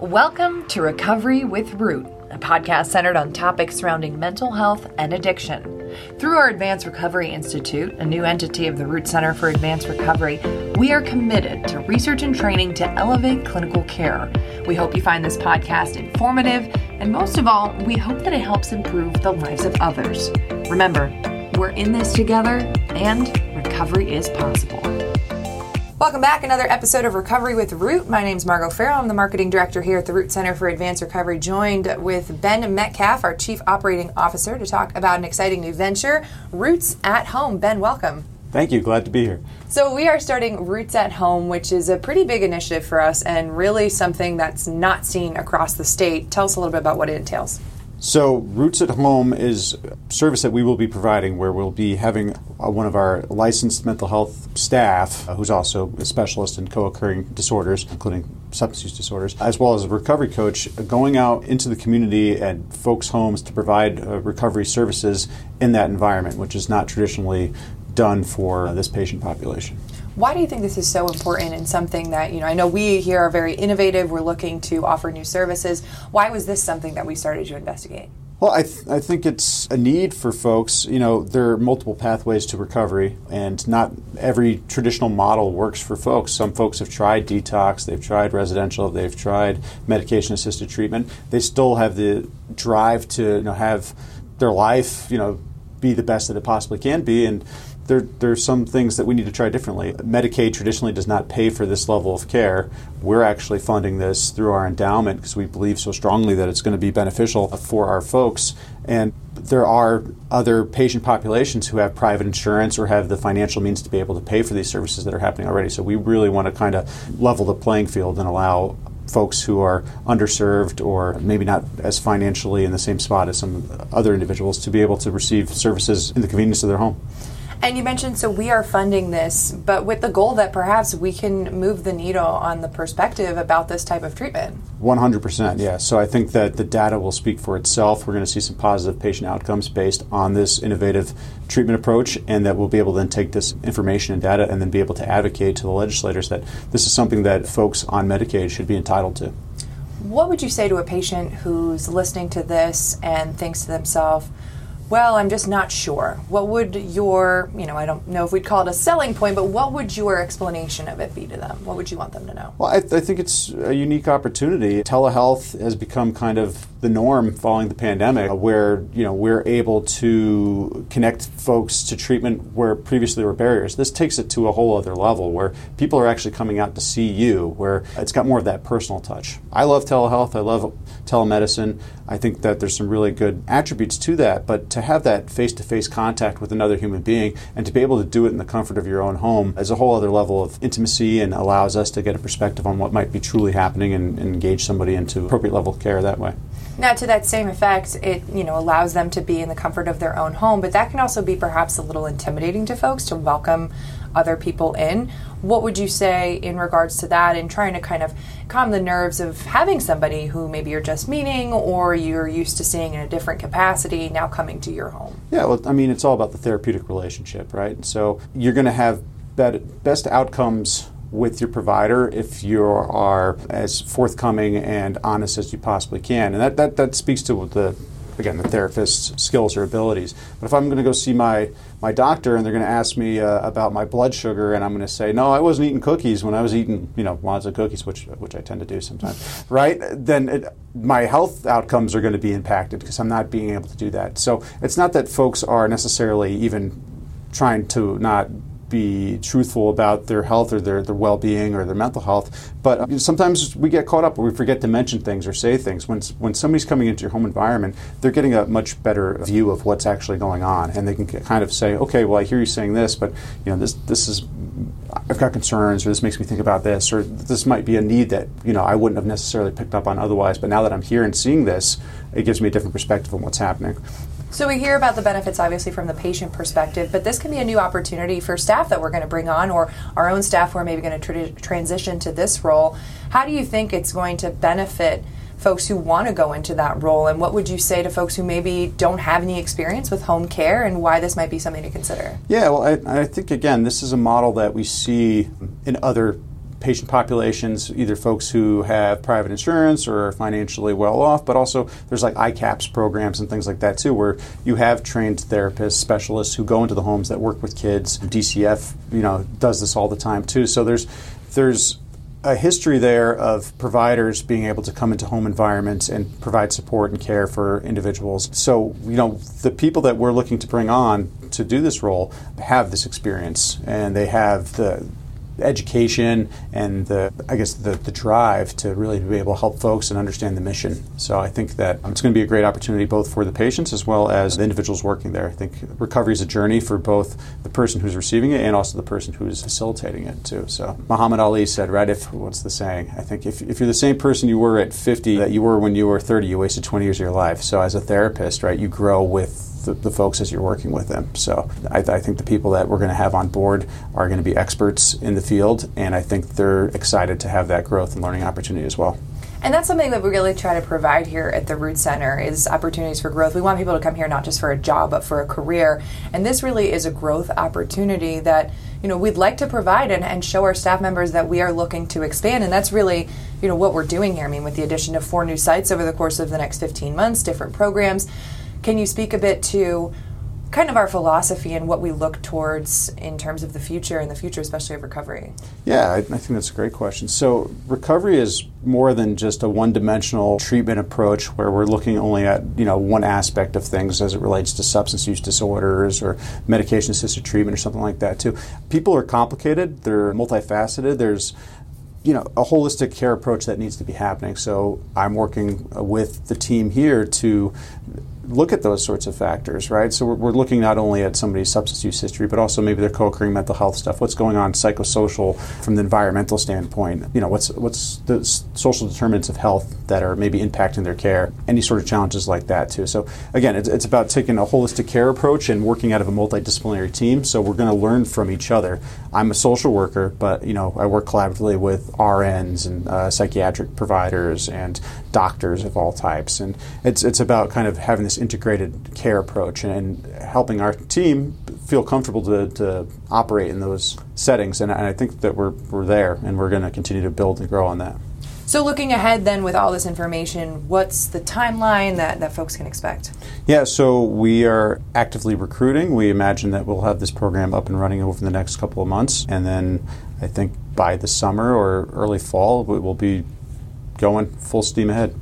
Welcome to Recovery with Root, a podcast centered on topics surrounding mental health and addiction. Through our Advanced Recovery Institute, a new entity of the Root Center for Advanced Recovery, we are committed to research and training to elevate clinical care. We hope you find this podcast informative, and most of all, we hope that it helps improve the lives of others. Remember, we're in this together, and recovery is possible. Welcome back. Another episode of Recovery with Root. My name is Margot Farrell. I'm the marketing director here at the Root Center for Advanced Recovery, joined with Ben Metcalf, our chief operating officer, to talk about an exciting new venture, Roots at Home. Ben, welcome. Thank you. Glad to be here. So, we are starting Roots at Home, which is a pretty big initiative for us and really something that's not seen across the state. Tell us a little bit about what it entails. So, Roots at Home is a service that we will be providing where we'll be having uh, one of our licensed mental health staff, uh, who's also a specialist in co occurring disorders, including substance use disorders, as well as a recovery coach, uh, going out into the community and folks' homes to provide recovery services in that environment, which is not traditionally done for this patient population. Why do you think this is so important and something that, you know, I know we here are very innovative, we're looking to offer new services. Why was this something that we started to investigate? Well, I, th- I think it's a need for folks. You know, there are multiple pathways to recovery, and not every traditional model works for folks. Some folks have tried detox, they've tried residential, they've tried medication assisted treatment. They still have the drive to you know, have their life, you know, be the best that it possibly can be. And there, there are some things that we need to try differently. Medicaid traditionally does not pay for this level of care. We're actually funding this through our endowment because we believe so strongly that it's going to be beneficial for our folks. And there are other patient populations who have private insurance or have the financial means to be able to pay for these services that are happening already. So we really want to kind of level the playing field and allow folks who are underserved or maybe not as financially in the same spot as some other individuals to be able to receive services in the convenience of their home. And you mentioned so we are funding this, but with the goal that perhaps we can move the needle on the perspective about this type of treatment. 100%, yeah. So I think that the data will speak for itself. We're going to see some positive patient outcomes based on this innovative treatment approach, and that we'll be able to then take this information and data and then be able to advocate to the legislators that this is something that folks on Medicaid should be entitled to. What would you say to a patient who's listening to this and thinks to themselves, well, I'm just not sure. What would your, you know, I don't know if we'd call it a selling point, but what would your explanation of it be to them? What would you want them to know? Well, I, th- I think it's a unique opportunity. Telehealth has become kind of the norm following the pandemic, uh, where you know we're able to connect folks to treatment where previously there were barriers. This takes it to a whole other level, where people are actually coming out to see you, where it's got more of that personal touch. I love telehealth. I love telemedicine. I think that there's some really good attributes to that, but to have that face-to-face contact with another human being and to be able to do it in the comfort of your own home is a whole other level of intimacy and allows us to get a perspective on what might be truly happening and, and engage somebody into appropriate level of care that way. Now, to that same effect, it you know allows them to be in the comfort of their own home, but that can also be perhaps a little intimidating to folks to welcome other people in. What would you say in regards to that and trying to kind of calm the nerves of having somebody who maybe you're just meeting or you're used to seeing in a different capacity now coming to your home? Yeah, well, I mean, it's all about the therapeutic relationship, right? So you're going to have best outcomes with your provider if you are as forthcoming and honest as you possibly can. And that, that, that speaks to the, again, the therapist's skills or abilities. But if I'm going to go see my, my doctor and they're going to ask me uh, about my blood sugar and I'm going to say, no, I wasn't eating cookies when I was eating, you know, lots of cookies, which, which I tend to do sometimes, right? Then it, my health outcomes are going to be impacted because I'm not being able to do that. So it's not that folks are necessarily even trying to not be truthful about their health or their, their well-being or their mental health. But uh, sometimes we get caught up or we forget to mention things or say things. When, when somebody's coming into your home environment, they're getting a much better view of what's actually going on. And they can kind of say, okay, well, I hear you saying this, but you know, this, this is, I've got concerns or this makes me think about this or this might be a need that, you know, I wouldn't have necessarily picked up on otherwise. But now that I'm here and seeing this, it gives me a different perspective on what's happening. So we hear about the benefits obviously from the patient perspective, but this can be a new opportunity for staff that we're going to bring on or our own staff who are maybe going to tra- transition to this role. How do you think it's going to benefit folks who want to go into that role and what would you say to folks who maybe don't have any experience with home care and why this might be something to consider? Yeah, well, I, I think again, this is a model that we see in other patient populations, either folks who have private insurance or are financially well off, but also there's like IICAPS programs and things like that too, where you have trained therapists, specialists who go into the homes that work with kids. DCF, you know, does this all the time too. So there's there's a history there of providers being able to come into home environments and provide support and care for individuals. So, you know, the people that we're looking to bring on to do this role have this experience and they have the education and the I guess the, the drive to really be able to help folks and understand the mission. So I think that um, it's going to be a great opportunity both for the patients as well as the individuals working there. I think recovery is a journey for both the person who's receiving it and also the person who's facilitating it too. So Muhammad Ali said, right, if what's the saying? I think if, if you're the same person you were at 50 that you were when you were 30, you wasted 20 years of your life. So as a therapist, right, you grow with the, the, folks as you're working with them. So I, I think the people that we're going to have on board are going to be experts in the field, and I think they're excited to have that growth and learning opportunity as well. And that's something that we really try to provide here at the Root Center is opportunities for growth. We want people to come here not just for a job but for a career. And this really is a growth opportunity that, you know, we'd like to provide and, and show our staff members that we are looking to expand. And that's really, you know, what we're doing here. I mean, with the addition of four new sites over the course of the next 15 months, different programs. Can you speak a bit to kind of our philosophy and what we look towards in terms of the future and the future, especially of recovery? Yeah, I, I think that's a great question. So, recovery is more than just a one-dimensional treatment approach where we're looking only at you know one aspect of things as it relates to substance use disorders or medication-assisted treatment or something like that. Too, people are complicated. They're multifaceted. There's you know a holistic care approach that needs to be happening. So I'm working with the team here to look at those sorts of factors, right? So we're, we're, looking not only at somebody's substance use history, but also maybe their co-occurring mental health stuff. What's going on psychosocial from the environmental standpoint? You know, what's what's the social determinants of health that are maybe impacting their care? Any sort of challenges like that too. So again, it's, it's about taking a holistic care approach and working out of a multidisciplinary team. So we're going to learn from each other. I'm a social worker, but you know, I work collaboratively with RNs and uh, psychiatric providers and doctors of all types, and it's it's about kind of having this integrated care approach and, helping our team feel comfortable to, to operate in those settings. And, and I think that we're, we're there and we're going to continue to build and grow on that. So, looking ahead then with all this information, what's the timeline that, that folks can expect? Yeah, so we are actively recruiting. We imagine that we'll have this program up and running over the next couple of months. And then I think by the summer or early fall, we will be going full steam ahead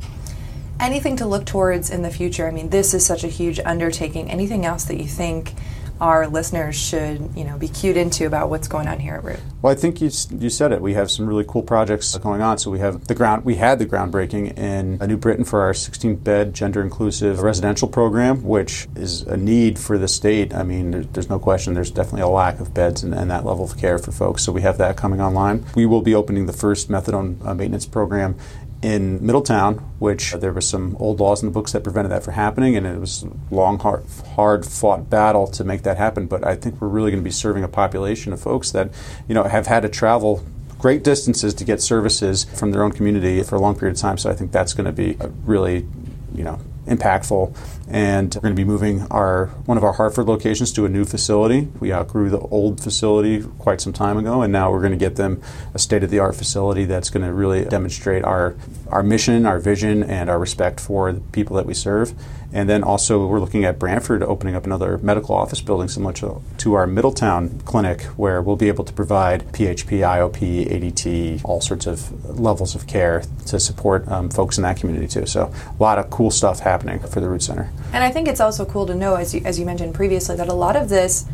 anything to look towards in the future? I mean, this is such a huge undertaking. Anything else that you think our listeners should, you know, be cued into about what's going on here at Root? Well, I think you, you said it. We have some really cool projects going on. So we have the ground. We had the groundbreaking in New Britain for our 16-bed gender-inclusive residential program, which is a need for the state. I mean, there, there's no question. There's definitely a lack of beds and, and, that level of care for folks. So we have that coming online. We will be opening the first methadone uh, maintenance program in Middletown, which there were some old laws in the books that prevented that from happening, and it was a long, hard, hard fought battle to make that happen. But I think we're really going to be serving a population of folks that, you know, have had to travel great distances to get services from their own community for a long period of time. So I think that's going to be really, you know, impactful. And we're going to be moving our one of our Hartford locations to a new facility. We outgrew the old facility quite some time ago, and now we're going to get them a state of the art facility that's going to really demonstrate our our mission, our vision, and our respect for the people that we serve. And then also, we're looking at Branford opening up another medical office building similar to, our Middletown clinic, where we'll be able to provide PHP, IOP, ADT, all sorts of levels of care to support um, folks in that community too. So, a lot of cool stuff happening for the Root Center. And I think it's also cool to know, as you, as you mentioned previously, that a lot of this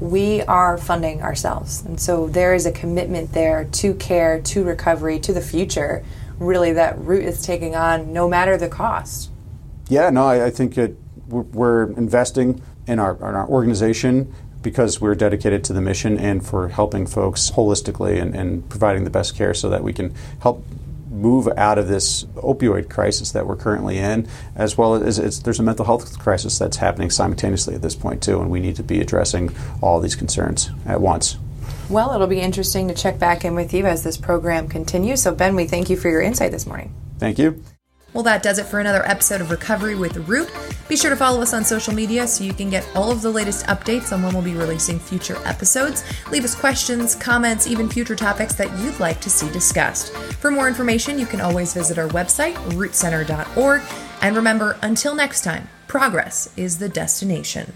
we are funding ourselves. And so there is a commitment there to care, to recovery, to the future, really, that Root is taking on no matter the cost. Yeah, no, I, I think it, we're investing in our, in our organization because we're dedicated to the mission and for helping folks holistically and, and providing the best care so that we can help move out of this opioid crisis that we're currently in, as well as there's a mental health crisis that's happening simultaneously at this point too, and we need to be addressing all these concerns at once. Well, it'll be interesting to check back in with you as this program continues. So, Ben, we thank you for your insight this morning. Thank you. Well, that does it for another episode of Recovery with Root. Be sure to follow us on social media so you can get all of the latest updates on when we'll be releasing future episodes. Leave us questions, comments, even future topics that you'd like to see discussed. For more information, you can always visit our website, rootcenter.org. And remember, until next time, progress is the destination.